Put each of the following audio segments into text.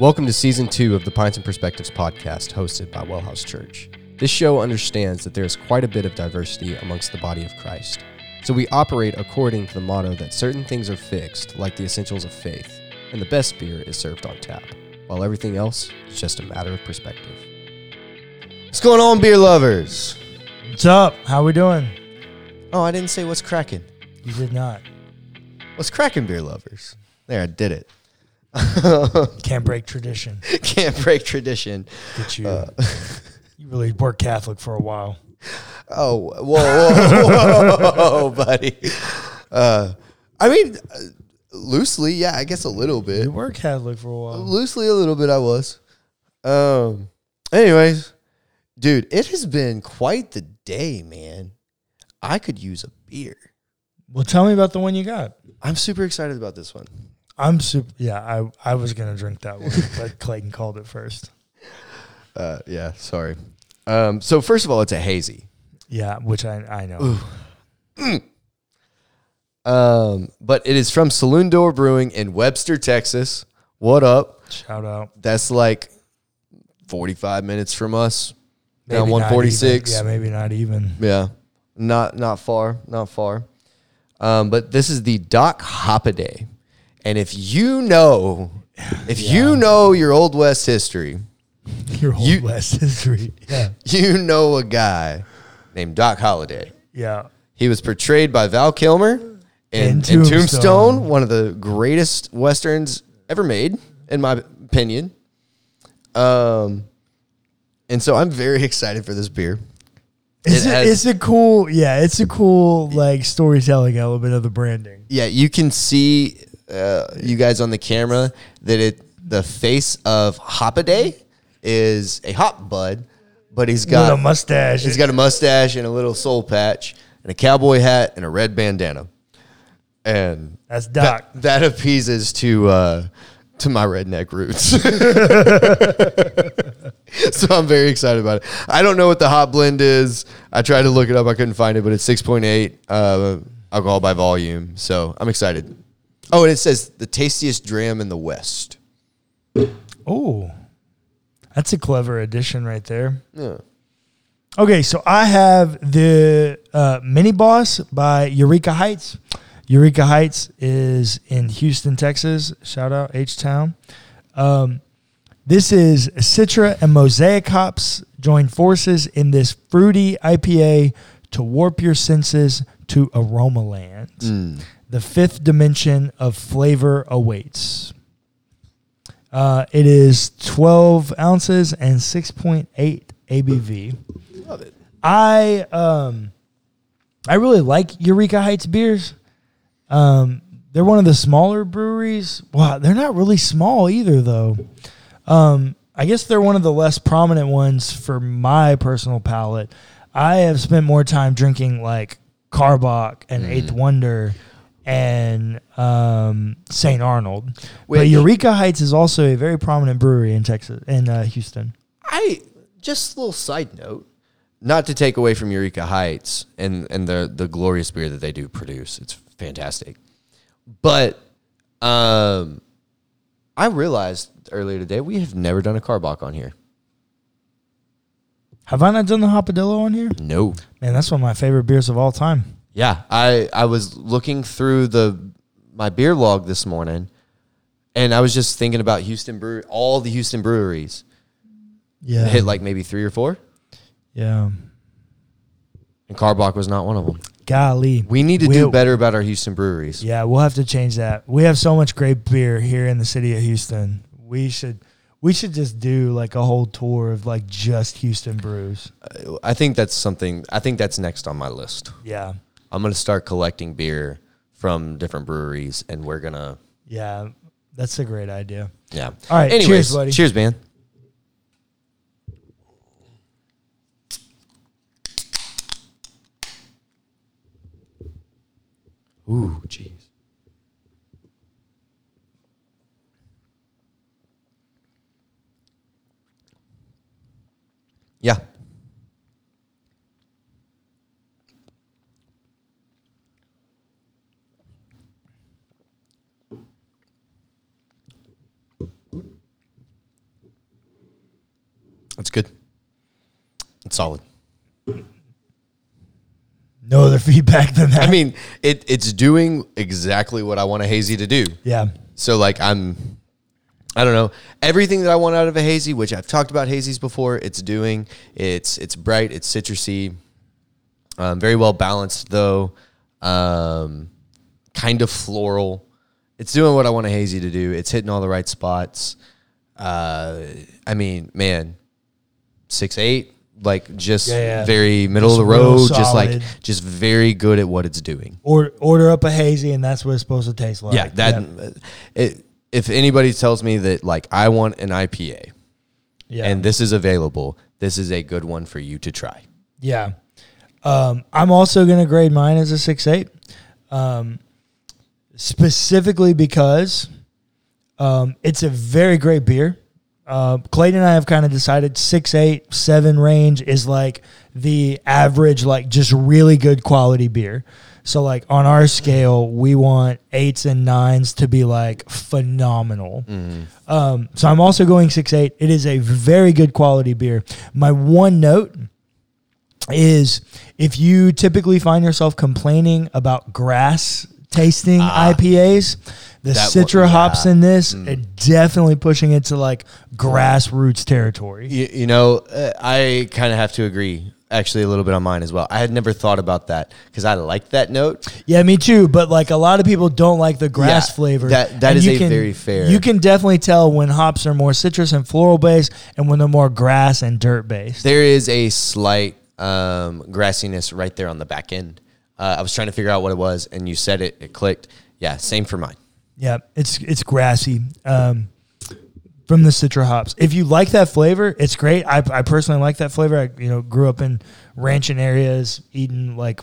Welcome to season two of the Pints and Perspectives podcast, hosted by Wellhouse Church. This show understands that there is quite a bit of diversity amongst the body of Christ. So we operate according to the motto that certain things are fixed, like the essentials of faith, and the best beer is served on tap, while everything else is just a matter of perspective. What's going on, beer lovers? What's up? How are we doing? Oh, I didn't say what's cracking. You did not. What's cracking, beer lovers? There, I did it. Can't break tradition. Can't break tradition. Get you. you really were Catholic for a while. Oh, whoa, whoa, whoa, buddy. Uh, I mean, uh, loosely, yeah, I guess a little bit. You were Catholic for a while. Loosely, a little bit, I was. Um. Anyways, dude, it has been quite the day, man. I could use a beer. Well, tell me about the one you got. I'm super excited about this one. I'm super. Yeah, I I was gonna drink that one, but Clayton called it first. Uh, yeah, sorry. Um, so first of all, it's a hazy. Yeah, which I I know. Um, but it is from Saloon Door Brewing in Webster, Texas. What up? Shout out. That's like 45 minutes from us. Down Maybe not 146. even. Yeah, maybe not even. Yeah, not not far, not far. Um, but this is the Doc Hoppaday, and if you know, if you know your Old West history, Your whole You- West history. Yeah, you know a guy named Doc Holliday. yeah. He was portrayed by Val Kilmer in, In in Tombstone. Tombstone, one of the greatest westerns ever made, in my opinion. Um, and so I'm very excited for this beer. It's It a, has- it's a cool. Yeah, it's a cool like storytelling element of the branding. Yeah, you can see uh, you guys on the camera that it the face of Hoppaday is a hop bud, but he's got a mustache. He's got a mustache and a little soul patch and a cowboy hat and a red bandana. And That's Doc. that, that appeases to uh, to my redneck roots. so I'm very excited about it. I don't know what the hot blend is. I tried to look it up. I couldn't find it, but it's 6.8 uh, alcohol by volume. So I'm excited. Oh, and it says the tastiest dram in the West. Oh, that's a clever addition right there. Yeah. Okay, so I have the uh, Mini Boss by Eureka Heights. Eureka Heights is in Houston, Texas. Shout out H Town. Um, this is Citra and Mosaic hops join forces in this fruity IPA to warp your senses to aroma land. The fifth dimension of flavor awaits. Uh, it is 12 ounces and 6.8 ABV. Love it. I um I really like Eureka Heights beers. Um they're one of the smaller breweries. Wow, they're not really small either though. Um I guess they're one of the less prominent ones for my personal palate. I have spent more time drinking like Karbach and Eighth Wonder and um, St. Arnold. Wait, but Eureka Heights is also a very prominent brewery in Texas in uh, Houston. I just a little side note, not to take away from Eureka Heights and and the the glorious beer that they do produce. It's fantastic, but um, I realized earlier today we have never done a Karbach on here. Have I not done the Hopadillo on here? No. Man, that's one of my favorite beers of all time. Yeah, I I was looking through the my beer log this morning, and I was just thinking about Houston brew all the Houston breweries. Yeah. Hit like maybe three or four, yeah. and Karbach was not one of them. Golly. We need to do We'll- better about our Houston breweries. Yeah, we'll have to change that. We have so much great beer here in the city of Houston. We should we should just do like a whole tour of like just Houston brews. I think that's something. I think that's next on my list. Yeah. I'm gonna start collecting beer from different breweries, and we're gonna. Yeah. That's a great idea. Yeah. All right, Anyways, cheers, buddy. Cheers, man. Ooh, jeez. Yeah. That's good. It's solid. No other feedback than that. I mean, it it's doing exactly what I want a hazy to do. yeah, So like I'm I don't know. Everything that I want out of a hazy, which I've talked about hazies before, it's doing. It's it's bright, it's citrusy. Um, very well balanced though. Um, kind of floral. It's doing what I want a hazy to do. It's hitting all the right spots. Uh, I mean, man, six eight, like just Yeah, yeah. very middle of the real road, just like solid. just very good at what it's doing. or order up a hazy, and that's what it's supposed to taste like. Yeah, that It, if anybody tells me that like I want an IPA yeah. and this is available, this is a good one for you to try. Yeah. Um, I'm also going to grade mine as a six eight, um, specifically because um, it's a very great beer. Uh, Clayton and I have kind of decided six, eight, seven range is like the average, like just really good quality beer. So like on our scale, we want eights and nines to be like phenomenal. Um, so I'm also going six eight. It is a very good quality beer. My one note is if you typically find yourself complaining about grass tasting IPAs, the Citra one- hops in this are definitely pushing it to like grassroots territory. You, you know, uh, I kind of have to agree actually a little bit on mine as well. I had never thought about that because I like that note. Yeah, me too. But like a lot of people don't like the grass Yeah, flavor. that- that is a can- very fair- You can definitely tell when hops are more citrus and floral based, and when they're more grass and dirt based. There is a slight um, grassiness right there on the back end. Uh, I was trying to figure out what it was, and you said it. It clicked. Yeah, same for mine. Yeah, it's it's grassy um, from the citra hops. If you like that flavor, it's great. I, I personally like that flavor. I you know grew up in ranching areas, eating like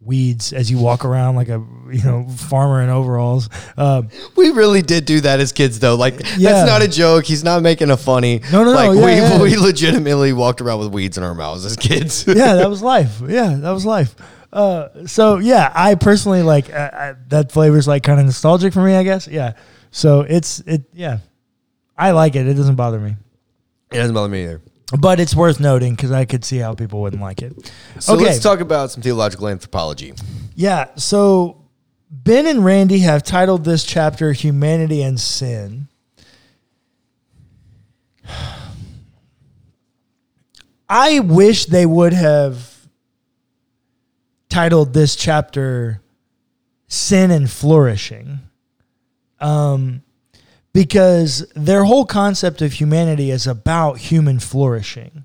weeds as you walk around like a you know farmer in overalls. Um, We really did do that as kids, though. Like Yeah. that's not a joke. He's not making a funny. No, no, no, like yeah, we yeah. we legitimately walked around with weeds in our mouths as kids. yeah, that was life. Yeah, that was life. Uh, so yeah, I personally like uh, I, that flavor's like kind of nostalgic for me, I guess. Yeah. So it's it yeah, I like it. It doesn't bother me. It doesn't bother me either. But it's worth noting because I could see how people wouldn't like it. So okay. let's talk about some theological anthropology. Yeah. So Ben and Randy have titled this chapter Humanity and Sin. I wish they would have titled this chapter Sin and Flourishing. Um, because their whole concept of humanity is about human flourishing,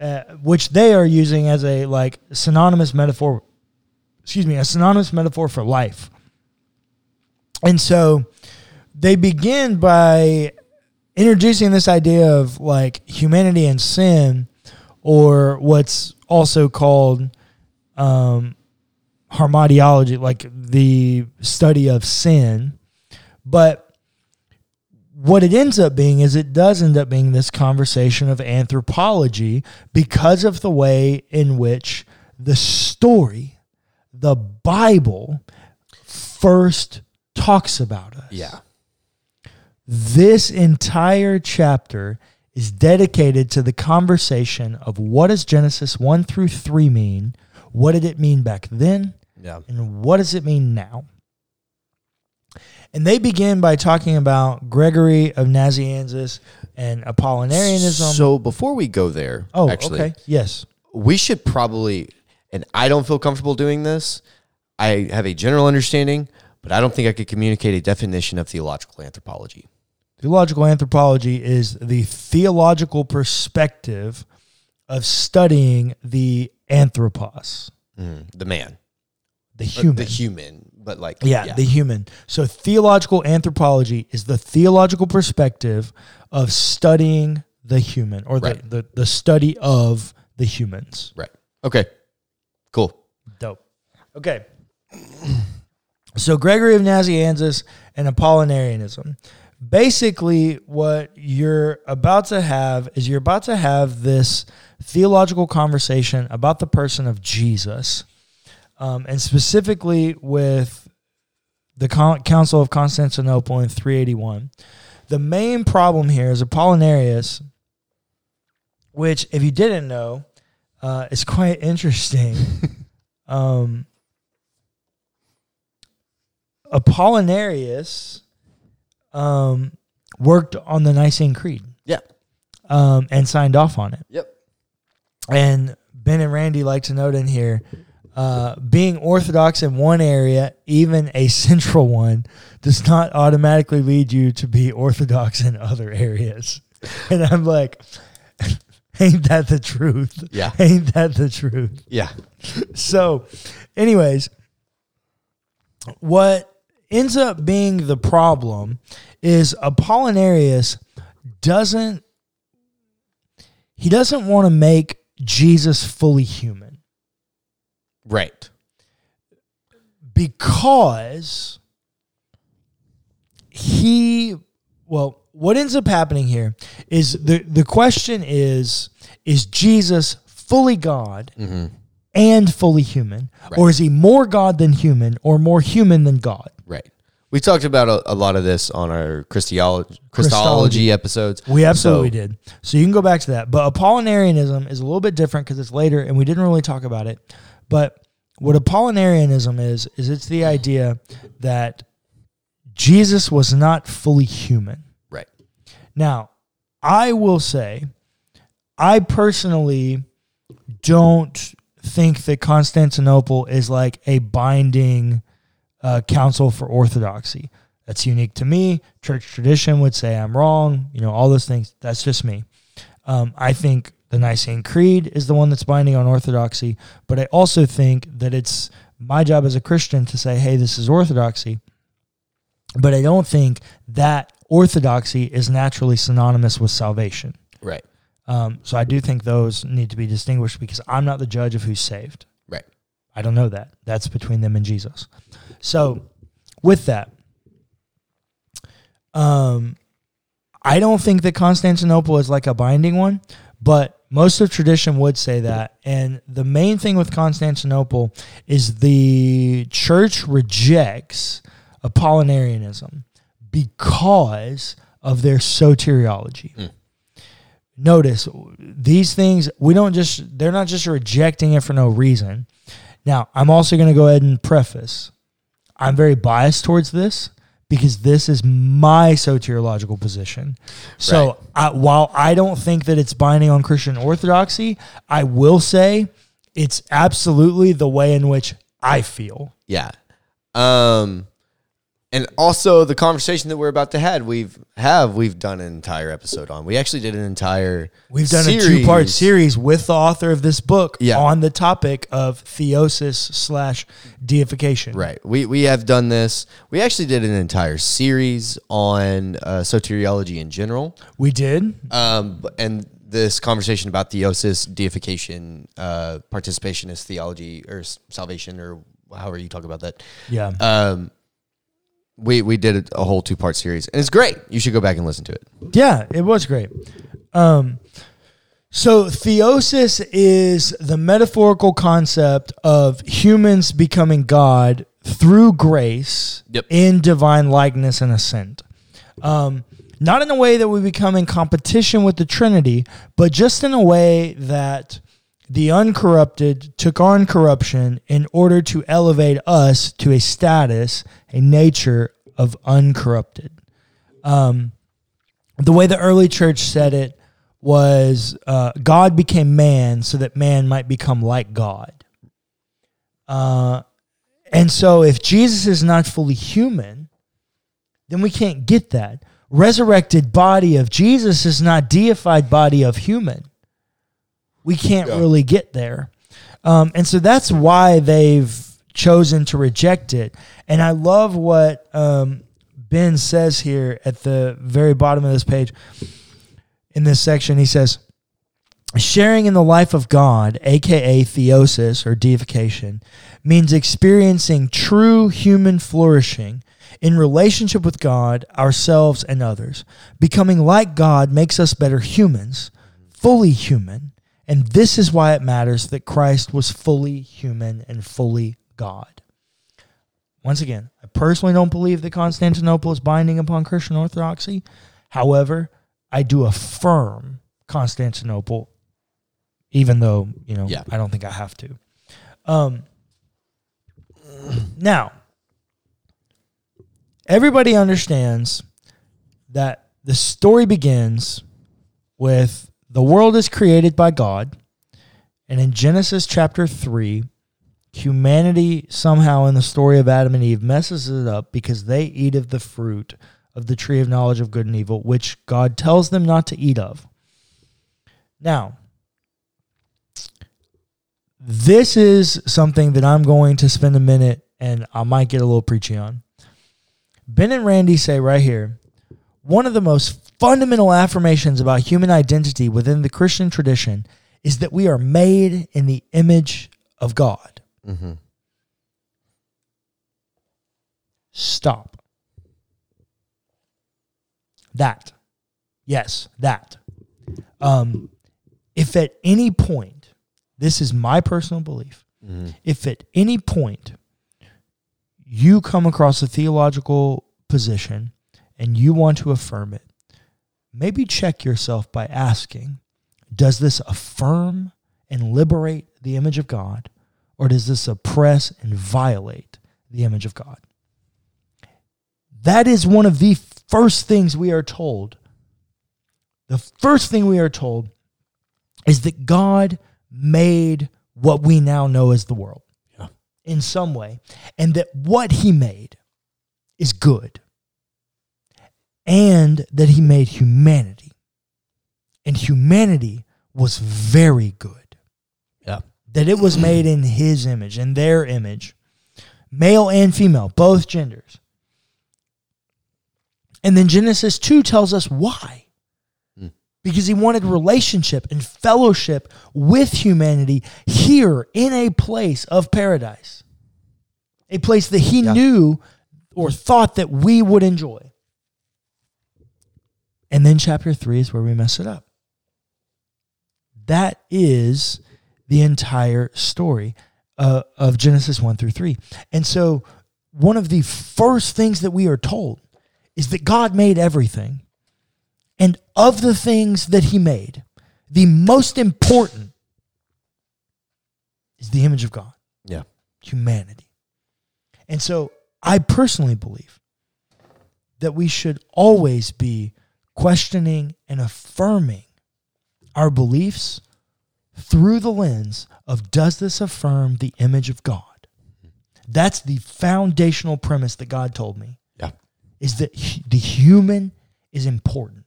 uh, which they are using as a like synonymous metaphor excuse me, a synonymous metaphor for life. And so they begin by introducing this idea of like humanity and sin, or what's also called um, hamartiology, like the study of sin. But what it ends up being is it does end up being this conversation of anthropology because of the way in which the story the Bible first talks about us. Yeah. This entire chapter is dedicated to the conversation of what does Genesis 1 through 3 mean? What did it mean back then? Yeah. And what does it mean now? And they begin by talking about Gregory of Nazianzus and Apollinarianism. So before we go there, oh, actually, okay. Yes. we should probably, and I don't feel comfortable doing this. I have a general understanding, but I don't think I could communicate a definition of theological anthropology. Theological anthropology is the theological perspective of studying the anthropos, Mm, the man, the human. the human, but like yeah, the human. So theological anthropology is the theological perspective of studying the human or the, Right. the, the study of the humans. right. Okay, cool. Dope. Okay. So Gregory of Nazianzus and Apollinarianism. Basically, what you're about to have is you're about to have this theological conversation about the person of Jesus, um, and specifically with the Con- Council of Constantinople in 381. The main problem here is Apollinarius which, if you didn't know, uh, is quite interesting. um, Apollinarius um, worked on the Nicene Creed Yeah. um, and signed off on it. Yep. And Ben and Randy like to note in here uh, being orthodox in one area, even a central one, does not automatically lead you to be orthodox in other areas. And I'm like, ain't that the truth? Yeah. Ain't that the truth? Yeah. So, anyways, what ends up being the problem is Apollinarius doesn't he doesn't want to make Jesus fully human. Right. because he well what ends up happening here is the the question is is Jesus fully God mm-hmm. And fully human or is he more God than human or more human than God Right. We talked about a, a lot of this on our Christology, Christology. Christology episodes. We absolutely So- did. So you can go back to that. But Apollinarianism is a little bit different because it's later and we didn't really talk about it. But what Apollinarianism is, is it's the idea that Jesus was not fully human. Right. Now, I will say, I personally don't think that Constantinople is like a binding uh, council for orthodoxy. That's unique to me. Church tradition would say I'm wrong. You know, all those things. That's just me. Um, I think the Nicene Creed is the one that's binding on orthodoxy, but I also think that it's my job as a Christian to say, hey, this is orthodoxy. But I don't think that orthodoxy is naturally synonymous with salvation. Right. Um, so I do think those need to be distinguished because I'm not the judge of who's saved. Right. I don't know that. That's between them and Jesus. So, with that, um, I don't think that Constantinople is like a binding one, but most of tradition would say that. And the main thing with Constantinople is the church rejects Apollinarianism because of their soteriology. Notice these things, we don't just, they're not just rejecting it for no reason. Now, I'm also going to go ahead and preface I'm very biased towards this because this is my soteriological position. So Right. I, while I don't think that it's binding on Christian orthodoxy, I will say it's absolutely the way in which I feel. Yeah. Um, and also the conversation that we're about to have, we've have we've done an entire episode on. We actually did an entire We've done a two part series with the author of this book Yeah. on the topic of theosis slash deification. Right. We we have done this. We actually did an entire series on uh, soteriology in general. We did. Um, and this conversation about theosis, deification, uh, participationist theology, or salvation, or however you talk about that. Yeah. Um, we we did a whole two part series, and it's great. You should go back and listen to it. Yeah, it was great. Um, so theosis is the metaphorical concept of humans becoming God through grace Yep. in divine likeness and ascent. Um, not in a way that we become in competition with the Trinity, but just in a way that the uncorrupted took on corruption in order to elevate us to a status, a nature of uncorrupted Um, the way the early church said it was uh, God became man so that man might become like God. Uh, and so if Jesus is not fully human, then we can't get that. Resurrected body of Jesus is not deified body of human. We can't Yeah. really get there. Um, and so that's why they've chosen to reject it. And I love what um, Ben says here at the very bottom of this page. In this section, he says, Sharing in the life of God, aka theosis or deification, means experiencing true human flourishing in relationship with God, ourselves, and others. Becoming like God makes us better humans, fully human, and this is why it matters that Christ was fully human and fully God. Once again, I personally don't believe that Constantinople is binding upon Christian orthodoxy. However, I do affirm Constantinople even though you know Yeah. I don't think I have to. Um, now, everybody understands that the story begins with the world is created by God, and in Genesis chapter three, humanity somehow in the story of Adam and Eve messes it up because they eat of the fruit of the tree of knowledge of good and evil, which God tells them not to eat of. Now, this is something that I'm going to spend a minute and I might get a little preachy on. Ben and Randy say right here one of the most fundamental affirmations about human identity within the Christian tradition is that we are made in the image of God. Mm-hmm. Stop. That. Yes, that. Um, if at any point, this is my personal belief, Mm-hmm. if at any point you come across a theological position and you want to affirm it, maybe check yourself by asking Does this affirm and liberate the image of God, or does this oppress and violate the image of God? That is one of the first things we are told. The first thing we are told is that God made what we now know as the world Yeah. in some way, and that what he made is good, and that he made humanity. And humanity was very good. Yeah. That it was made in his image, in their image, male and female, both genders. And then Genesis 2 tells us why. Hmm. Because he wanted relationship and fellowship with humanity here in a place of paradise, a place that he Yeah. knew or thought that we would enjoy. And then chapter 3 is where we mess it up. That is the entire story uh, of Genesis 1 through 3. And so, one of the first things that we are told is that God made everything. And of the things that he made, the most important is the image of God, Yeah. humanity. And so I personally believe that we should always be questioning and affirming our beliefs through the lens of does this affirm the image of God? That's the foundational premise that God told me Yeah. is that the human is important.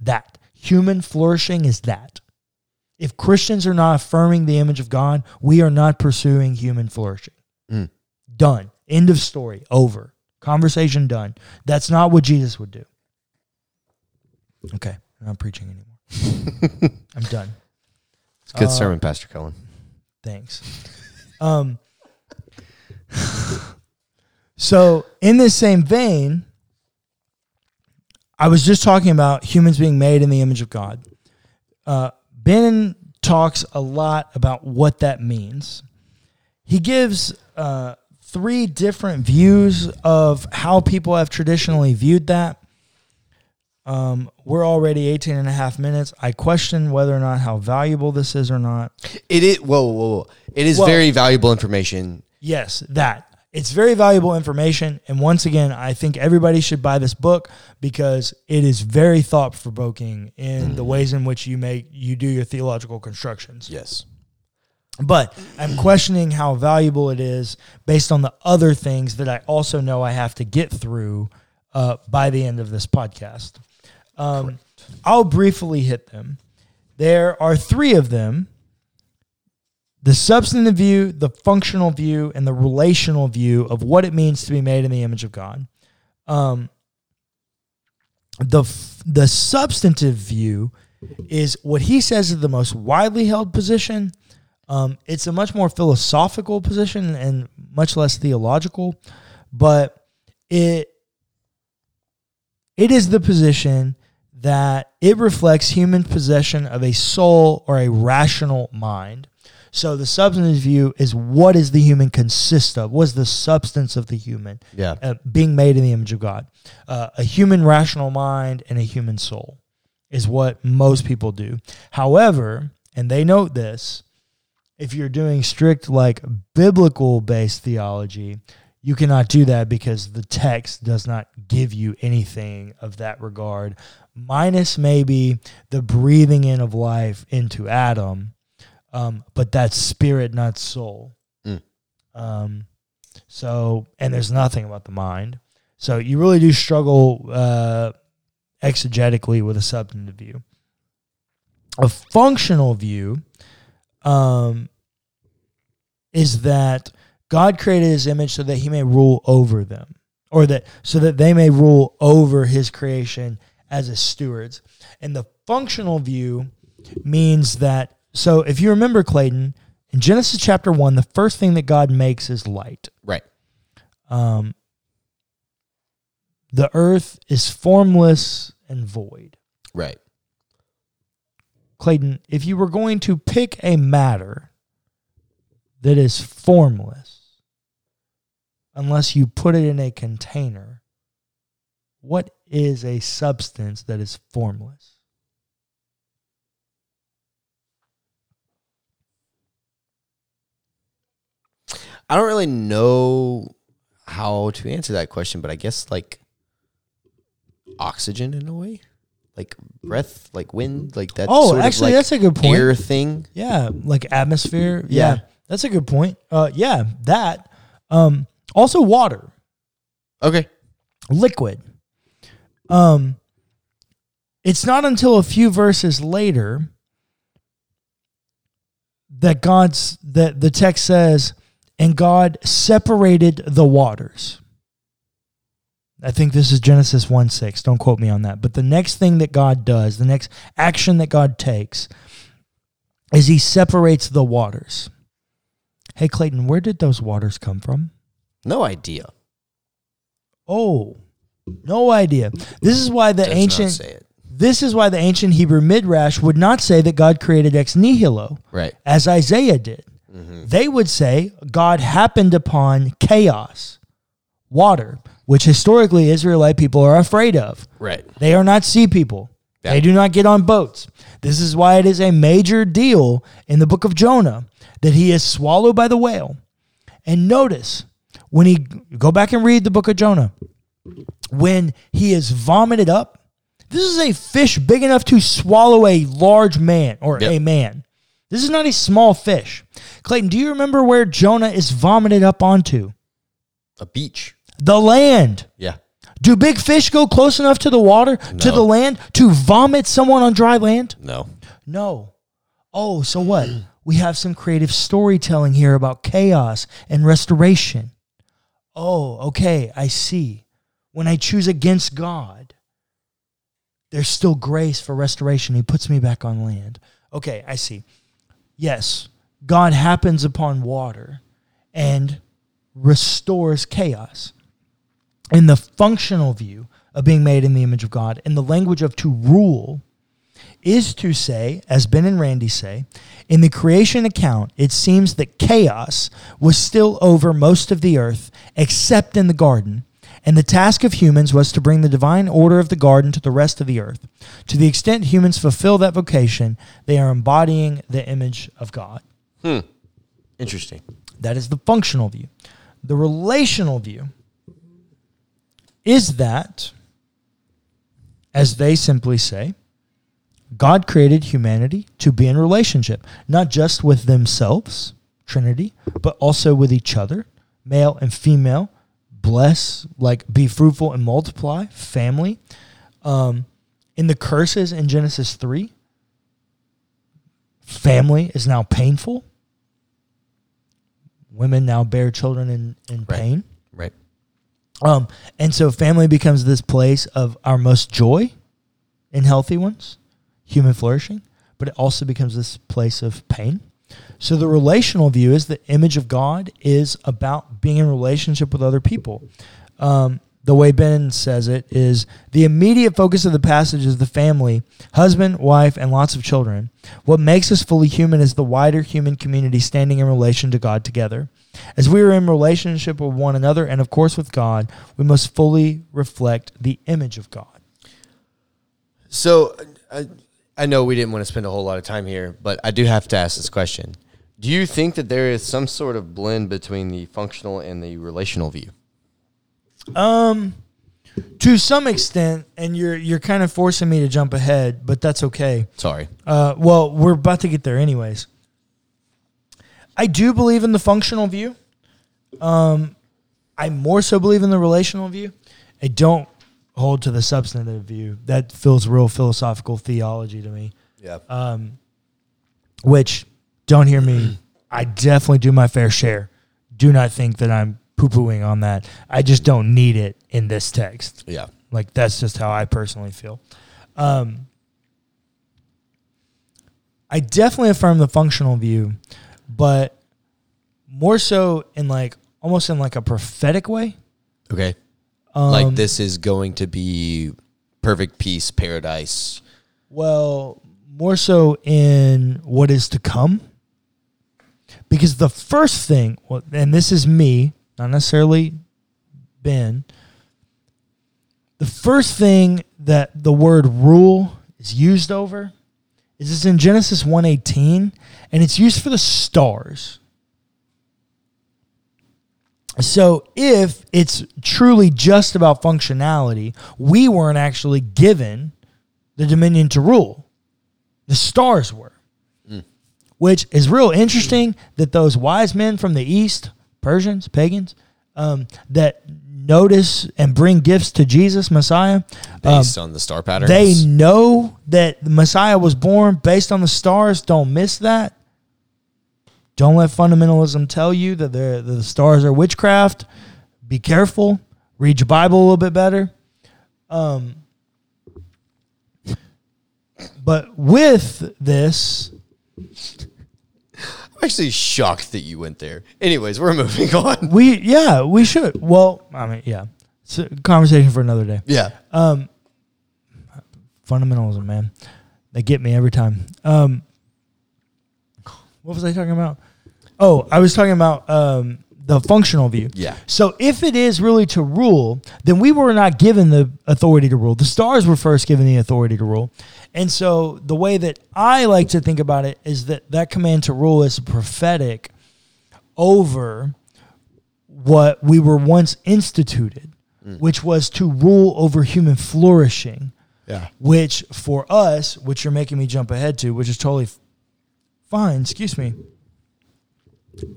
That human flourishing is that. If Christians are not affirming the image of God, we are not pursuing human flourishing. Mm. Done. End of story. Over. Conversation done. That's not what Jesus would do. Okay. I'm not preaching anymore. I'm done. It's a good Uh, sermon, Pastor Cohen. Thanks. Um, so, in this same vein, I was just talking about humans being made in the image of God. Uh, ben talks a lot about what that means. He gives uh, three different views of how people have traditionally viewed that. Um, we're already 18 and a half minutes. I question whether or not how valuable this is or not. It is whoa, whoa, whoa. It is Well- very valuable information. Yes, that. It's very valuable information. And once again, I think everybody should buy this book because it is very thought provoking in the ways in which you make you do your theological constructions. Yes. But I'm questioning how valuable it is based on the other things that I also know I have to get through uh, by the end of this podcast. Um, I'll briefly hit them. There are three of them the substantive view, the functional view, and the relational view of what it means to be made in the image of God. Um, the the substantive view is what he says is the most widely held position. Um, it's a much more philosophical position and much less theological, but it it is the position that it reflects human possession of a soul or a rational mind. So the substantive view is what does the human consist of? What is the substance of the human? Yeah. uh, being made in the image of God. Uh, a human rational mind and a human soul is what most people do. However, and they note this, if you're doing strict like biblical based theology, you cannot do that because the text does not give you anything of that regard, minus maybe the breathing in of life into Adam, um, but that's spirit, not soul. Mm. Um, so, and there's nothing about the mind. So you really do struggle uh, exegetically with a substantive view. A functional view um, is that God created his image so that he may rule over them, or that so that they may rule over his creation as his stewards. And the functional view means that so if you remember Clayton, in Genesis chapter 1, the first thing that God makes is light. Right. Um, the earth is formless and void. Right. Clayton, if you were going to pick a matter that is formless, unless you put it in a container, what is a substance that is formless? I don't really know how to answer that question, but I guess like oxygen in a way, like breath, like wind, like that. Oh, sort of, actually, like, that's a good point. Air thing. Yeah, like atmosphere. Yeah, Yeah. that's a good point. Uh, yeah, that. Um, also, water, Okay. liquid. Um, it's not until a few verses later that God's that the text says, and God separated the waters. I think this is Genesis 1 6. Don't quote me on that. But the next thing that God does, the next action that God takes, is he separates the waters. Hey, Clayton, where did those waters come from? No idea. Oh, no idea. This is why the Does not ancient say it. this is why the ancient Hebrew midrash would not say that God created ex nihilo, Right. as Isaiah did. Mm-hmm. They would say God happened upon chaos, water, which historically Israelite people are afraid of. Right. They are not sea people. Yeah. They do not get on boats. This is why it is a major deal in the book of Jonah that he is swallowed by the whale. And notice when he go back and read the book of Jonah, when he is vomited up, this is a fish big enough to swallow a large man or Yep. a man. This is not a small fish. Clayton, do you remember where Jonah is vomited up onto? A beach. The land. Yeah. Do big fish go close enough to the water, to the land, to vomit someone on dry land? No. No. Oh, so what? We have some creative storytelling here about chaos and restoration. Oh, okay, I see. When I choose against God, there's still grace for restoration. He puts me back on land. Okay, I see. Yes, God happens upon water and restores chaos. In the functional view of being made in the image of God, in the language of to rule, is to say, as Ben and Randy say, in the creation account, it seems that chaos was still over most of the earth except in the garden, and the task of humans was to bring the divine order of the garden to the rest of the earth. To the extent humans fulfill that vocation, they are embodying the image of God. Hmm. Interesting. That is the functional view. The relational view is that, as they simply say, God created humanity to be in relationship, not just with themselves, Trinity, but also with each other, male and female, bless, like be fruitful and multiply, family. Um, in the curses in Genesis 3, family is now painful. Women now bear children in, in Right. pain. Right. Um, and so family becomes this place of our most joy in healthy ones, human flourishing, but it also becomes this place of pain. So the relational view is the image of God is about being in relationship with other people. Um, the way Ben says it is the immediate focus of the passage is the family, husband, wife, and lots of children. What makes us fully human is the wider human community standing in relation to God together. As we are in relationship with one another and, of course, with God, we must fully reflect the image of God. So I, I know we didn't want to spend a whole lot of time here, but I do have to ask this question. Do you think that there is some sort of blend between the functional and the relational view? Um, to some extent, and you're you're kind of forcing me to jump ahead, but that's okay. Sorry. Uh, well, we're about to get there anyways. I do believe in the functional view. Um, I more so believe in the relational view. I don't hold to the substantive view. That feels real philosophical theology to me. Yeah. Um, which don't hear me. I definitely do my fair share. Do not think that I'm poo pooing on that. I just don't need it in this text. yeah. Like that's just how I personally feel. Um, I definitely affirm the functional view, but more so in like almost in like a prophetic way. Okay. Um, like this is going to be perfect peace, paradise. Well, more so in what is to come. Because the first thing, and this is me, not necessarily Ben, the first thing that the word rule is used over is this in Genesis 1:18 and it's used for the stars. So if it's truly just about functionality, we weren't actually given the dominion to rule. The stars were. Which is real interesting that those wise men from the east, Persians, pagans, um, that notice and bring gifts to Jesus, Messiah, um, Based on the star patterns. they know that the Messiah was born based on the stars. Don't miss that. Don't let fundamentalism tell you that the the stars are witchcraft. Be careful. Read your Bible a little bit better. Um, but with this, I'm actually shocked that you went there. Anyways, we're moving on. we yeah we should. Well, I mean yeah, it's a conversation for another day. Yeah. Um, fundamentalism, man, they get me every time. Um, what was I talking about? Oh, I was talking about um, the functional view. Yeah. So if it is really to rule, then we were not given the authority to rule. The stars were first given the authority to rule. And so the way that I like to think about it is that that command to rule is prophetic over what we were once instituted, which was to rule over human flourishing Yeah. which for us, which you're making me jump ahead to, which is totally fine, excuse me,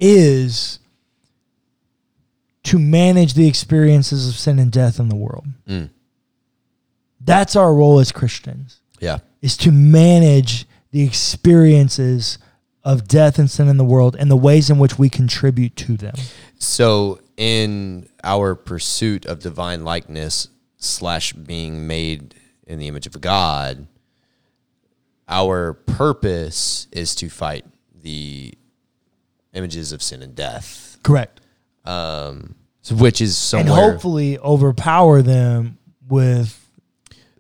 is to manage the experiences of sin and death in the world. Mm. That's our role as Christians, Yeah. is to manage the experiences of death and sin in the world and the ways in which we contribute to them. So, in our pursuit of divine likeness slash being made in the image of God, our purpose is to fight the images of sin and death, Correct. um, so which is so and hopefully overpower them with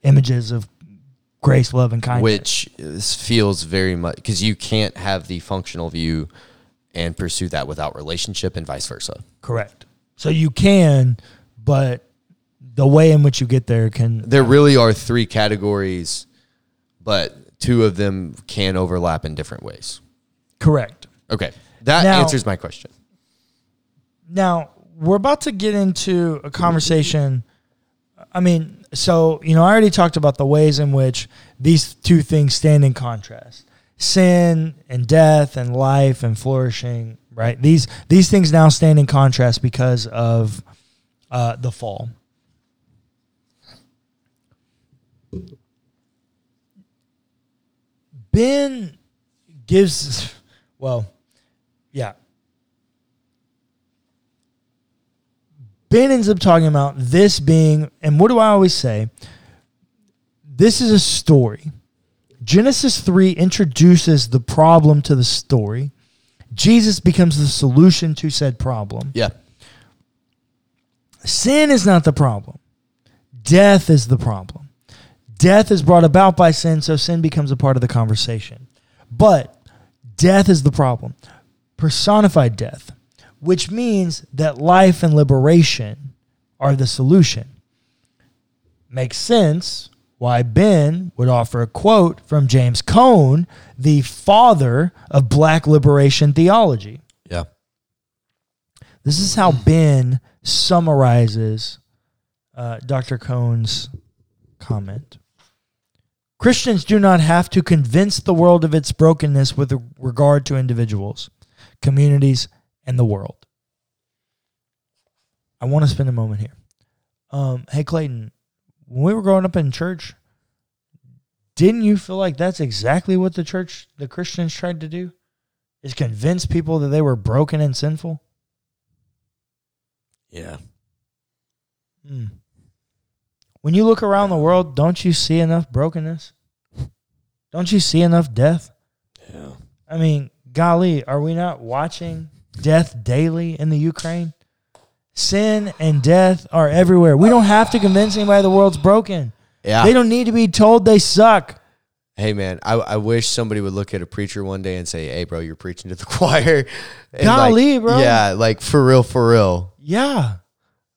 images of grace, love, and kindness. which is, feels very much because you can't have the functional view and pursue that without relationship and vice versa. Correct. So you can, but the way in which you get there can. There really are three categories, but two of them can overlap in different ways. Correct. Okay, that Now- answers my question. Now, we're about to get into a conversation. I mean, so, you know, I already talked about the ways in which these two things stand in contrast sin and death and life and flourishing, right? These, these things now stand in contrast because of uh, the fall. Ben gives, well, yeah. Ben ends up talking about this being, and what do I always say? This is a story. Genesis 3 introduces the problem to the story. Jesus becomes the solution to said problem. Yeah, Sin is not the problem, death is the problem. Death is brought about by sin, so sin becomes a part of the conversation. But death is the problem, personified death, which means that life and liberation are the solution. Makes sense why Ben would offer a quote from James Cone, the father of black liberation theology. Yeah. This is how Ben summarizes uh, Dr. Cone's comment. Christians do not have to convince the world of its brokenness with regard to individuals, communities, and the world. I want to spend a moment here. Um, hey, Clayton, when we were growing up in church, didn't you feel like that's exactly what the church, the Christians tried to do? Is convince people that they were broken and sinful? Yeah. Hmm. When you look around the world, don't you see enough brokenness? Don't you see enough death? Yeah. I mean, golly, are we not watching death daily in the Ukraine? Sin and death are everywhere. We don't have to convince anybody the world's broken. Yeah. They don't need to be told they suck. Hey man, I, I wish somebody would look at a preacher one day and say, "Hey, bro, you're preaching to the choir." And Golly, like, bro. Yeah, like for real, for real. Yeah.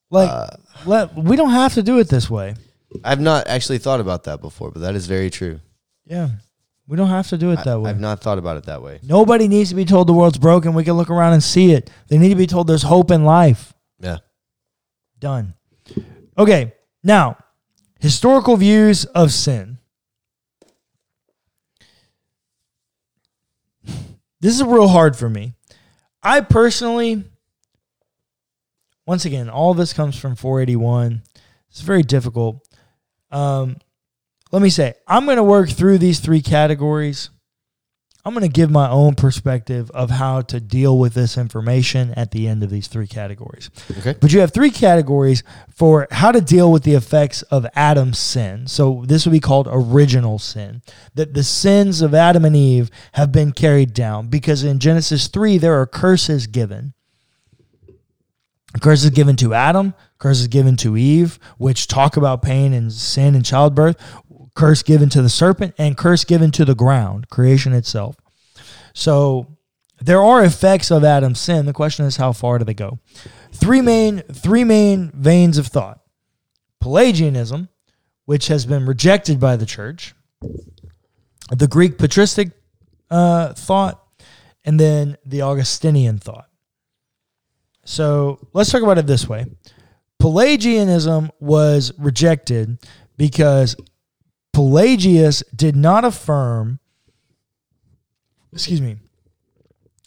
Like Uh, let we don't have to do it this way. I've not actually thought about that before, but that is very true. Yeah. We don't have to do it I, that way. I've not thought about it that way. Nobody needs to be told the world's broken. We can look around and see it. They need to be told there's hope in life. Yeah. Done. Okay. Now, historical views of sin. This is real hard for me. I personally, once again, all this comes from 481. It's very difficult. Um, let me say, I'm going to work through these three categories. I'm going to give my own perspective of how to deal with this information at the end of these three categories. Okay. But you have three categories for how to deal with the effects of Adam's sin. So this would be called original sin. That the sins of Adam and Eve have been carried down because in Genesis 3 there are curses given. A curse is given to Adam, curse is given to Eve, which talk about pain and sin and childbirth, curse given to the serpent, and curse given to the ground, creation itself. So there are effects of Adam's sin. The question is how far do they go? Three main three main veins of thought. Pelagianism, which has been rejected by the church, the Greek patristic uh, thought, and then the Augustinian thought. So let's talk about it this way. Pelagianism was rejected because Pelagius did not affirm, excuse me,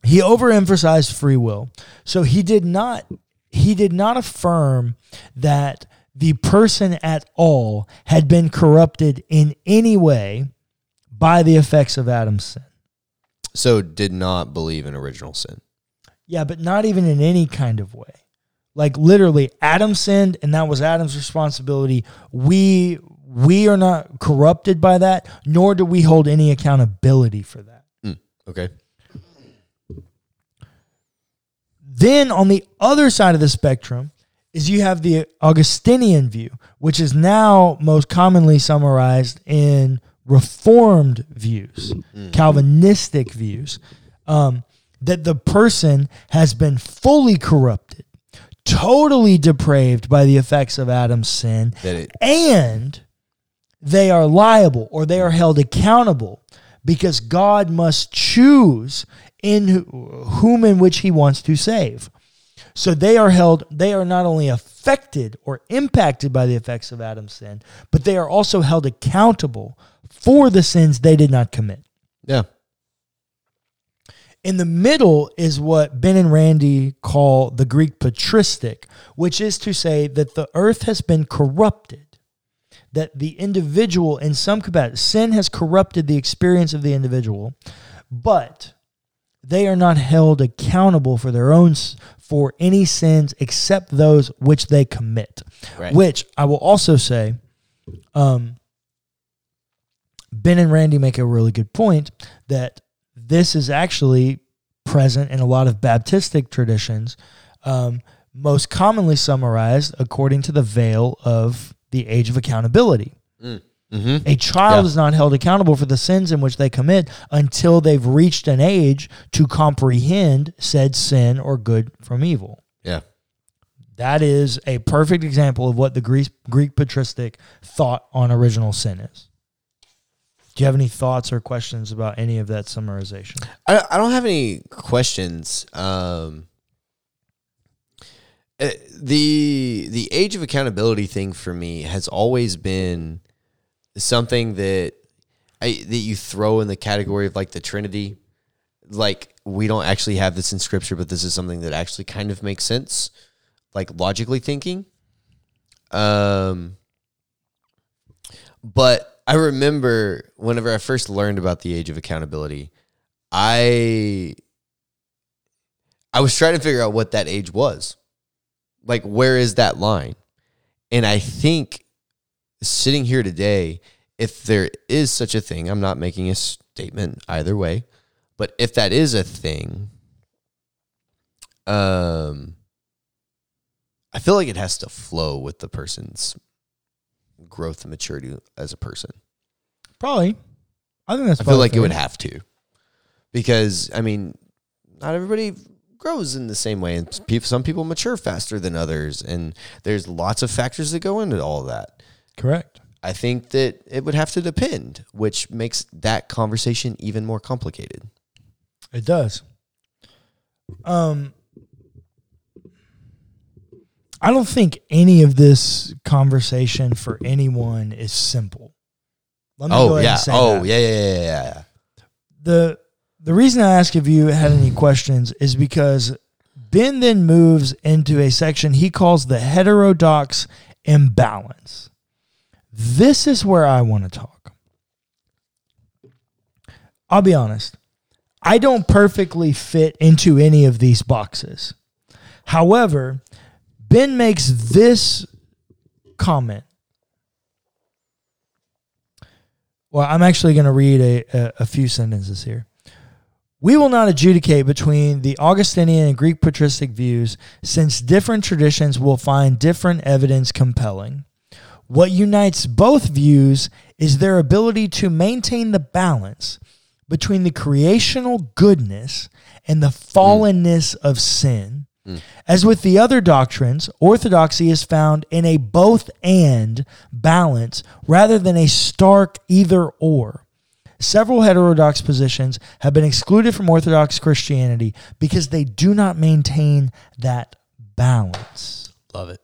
he overemphasized free will. So he did not he did not affirm that the person at all had been corrupted in any way by the effects of Adam's sin. So did not believe in original sin. Yeah, but not even in any kind of way. Like literally, Adam sinned, and that was Adam's responsibility. We we are not corrupted by that, nor do we hold any accountability for that. Okay. Then on the other side of the spectrum is you have the Augustinian view, which is now most commonly summarized in Reformed views, Calvinistic views, um, that the person has been fully corrupted, totally depraved by the effects of Adam's sin, and they are liable or they are held accountable because God must choose in whom and which he wants to save. So they are held, they are not only affected or impacted by the effects of Adam's sin, but they are also held accountable for the sins they did not commit. yeah. In the middle is what Ben and Randy call the Greek patristic, which is to say that the earth has been corrupted, that the individual, in some capacity, sin has corrupted the experience of the individual, but they are not held accountable for their own for any sins except those which they commit. Right. Which I will also say, um, Ben and Randy make a really good point that this is actually present in a lot of Baptistic traditions, um, most commonly summarized according to the veil of the age of accountability. Mm-hmm. A child Yeah. is not held accountable for the sins in which they commit until they've reached an age to comprehend said sin or good from evil. Yeah. That is a perfect example of what the Greek, Greek patristic thought on original sin is. Do you have any thoughts or questions about any of that summarization? I, I don't have any questions. Um, the the age of accountability thing for me has always been something that I that you throw in the category of like the Trinity. Like we don't actually have this in Scripture, but this is something that actually kind of makes sense, like logically thinking. Um, but I remember whenever I first learned about the age of accountability, I I was trying to figure out what that age was. Like where is that line? And I think sitting here today, if there is such a thing, I'm not making a statement either way, but if that is a thing, um I feel like it has to flow with the person's growth and maturity as a person. Probably. I think that's. Probably I feel like fair. it would have to, because I mean, not everybody grows in the same way, and some people mature faster than others, and there's lots of factors that go into all of that. Correct. I think that it would have to depend, which makes that conversation even more complicated. It does. Um, I don't think any of this conversation for anyone is simple. Let me go Oh ahead yeah. and say Oh that. yeah, yeah, yeah, yeah, yeah. the the reason I ask if you had any questions is because Ben then moves into a section he calls the heterodox imbalance. This is where I want to talk. I'll be honest. I don't perfectly fit into any of these boxes. However, Ben makes this comment. Well, I'm actually going to read a, a, a few sentences here. We will not adjudicate between the Augustinian and Greek patristic views, since different traditions will find different evidence compelling. What unites both views is their ability to maintain the balance between the creational goodness and the fallenness of sin. As with the other doctrines, orthodoxy is found in a both and balance rather than a stark either or. Several heterodox positions have been excluded from Orthodox Christianity because they do not maintain that balance. Love it.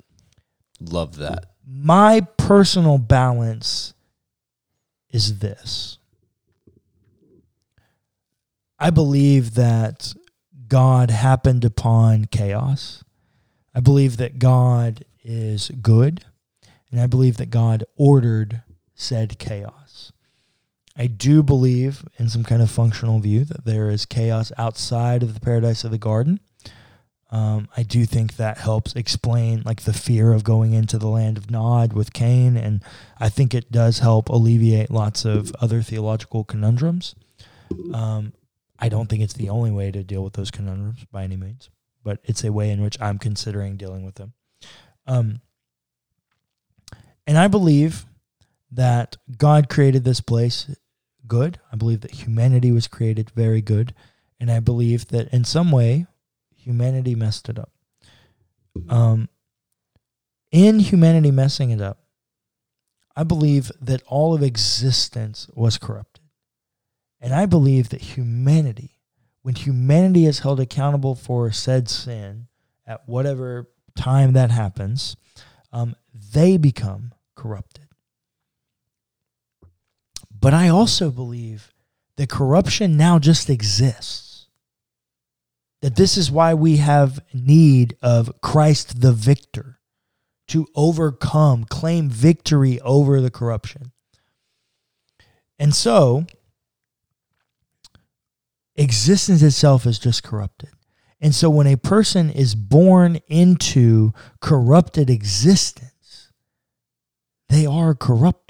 Love that. My personal balance is this I believe that God happened upon chaos. I believe that God is good. And I believe that God ordered said chaos. I do believe in some kind of functional view that there is chaos outside of the paradise of the garden. Um, I do think that helps explain like the fear of going into the land of Nod with Cain, and I think it does help alleviate lots of other theological conundrums. Um, I don't think it's the only way to deal with those conundrums by any means, but it's a way in which I'm considering dealing with them. Um, and I believe that God created this place good. I believe that humanity was created very good. And I believe that in some way, humanity messed it up. Um, in humanity messing it up, I believe that all of existence was corrupted. And I believe that humanity, when humanity is held accountable for said sin at whatever time that happens, um, they become corrupted. But I also believe that corruption now just exists. That this is why we have need of Christ the victor to overcome, claim victory over the corruption. And so, existence itself is just corrupted. And so, when a person is born into corrupted existence, they are corrupted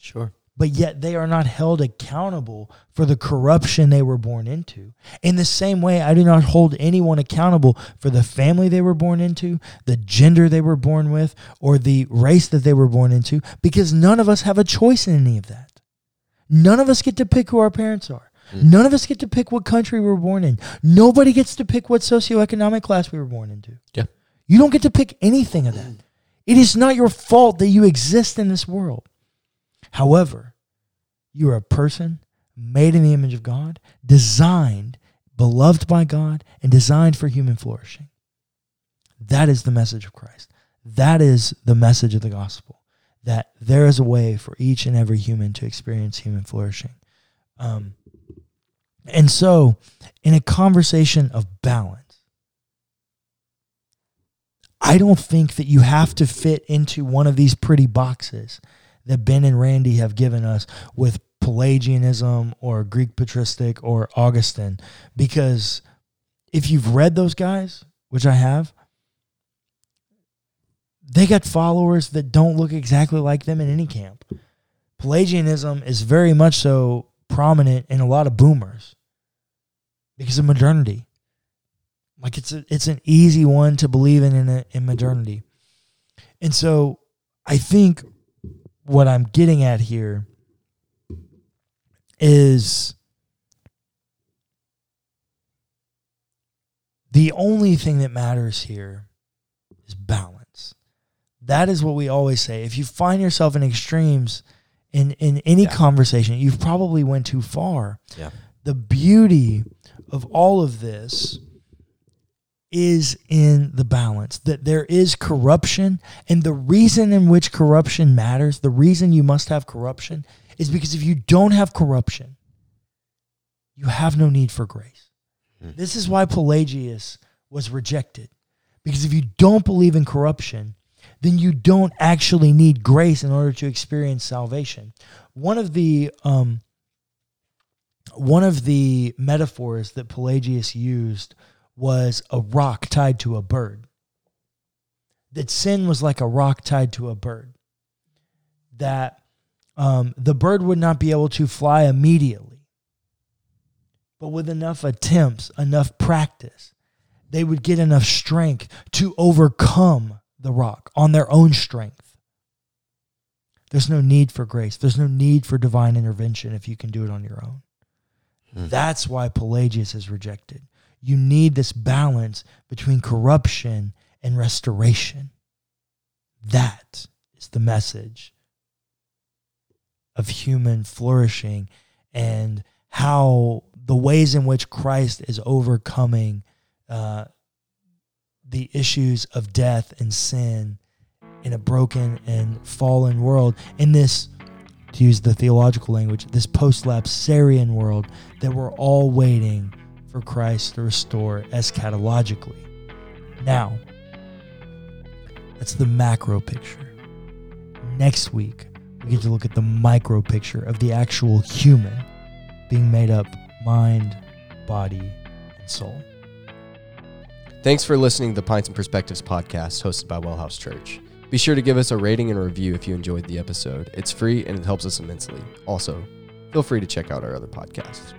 Sure. But yet they are not held accountable for the corruption they were born into. In the same way, I do not hold anyone accountable for the family they were born into, the gender they were born with, or the race that they were born into, because none of us have a choice in any of that. None of us get to pick who our parents are. Mm. None of us get to pick what country we were born in. Nobody gets to pick what socioeconomic class we were born into. Yeah. You don't get to pick anything of that. It is not your fault that you exist in this world. However, you are a person made in the image of God, designed, beloved by God, and designed for human flourishing. That is the message of Christ. That is the message of the gospel that there is a way for each and every human to experience human flourishing. Um, and so, in a conversation of balance, I don't think that you have to fit into one of these pretty boxes that Ben and Randy have given us with Pelagianism or Greek patristic or Augustine. Because if you've read those guys, which I have, they got followers that don't look exactly like them in any camp. Pelagianism is very much so prominent in a lot of boomers because of modernity. Like it's a, it's an easy one to believe in in, a, in modernity. And so I think what I'm getting at here is the only thing that matters here is balance. That is what we always say. If you find yourself in extremes in in any Yeah. conversation, you've probably went too far. Yeah. The beauty of all of this is in the balance that there is corruption and the reason in which corruption matters the reason you must have corruption is because if you don't have corruption you have no need for grace. This is why pelagius was rejected because if you don't believe in corruption then you don't actually need grace in order to experience salvation. One of the um, one of the metaphors that Pelagius used was a rock tied to a bird. That sin was like a rock tied to a bird. That um, the bird would not be able to fly immediately, but with enough attempts, enough practice, they would get enough strength to overcome the rock on their own strength. There's no need for grace. There's no need for divine intervention if you can do it on your own. That's why Pelagius is rejected. You need this balance between corruption and restoration. That is the message of human flourishing and how the ways in which Christ is overcoming uh, the issues of death and sin in a broken and fallen world in this to use the theological language this post-lapsarian world that we're all waiting for Christ to restore eschatologically now that's the macro picture next week we get to look at the micro picture of the actual human being made up mind body and soul Thanks for listening to the Pints and Perspectives podcast hosted by Wellhouse Church. Be sure to give us a rating and a review if you enjoyed the episode. It's free and it helps us immensely. Also, feel free to check out our other podcasts.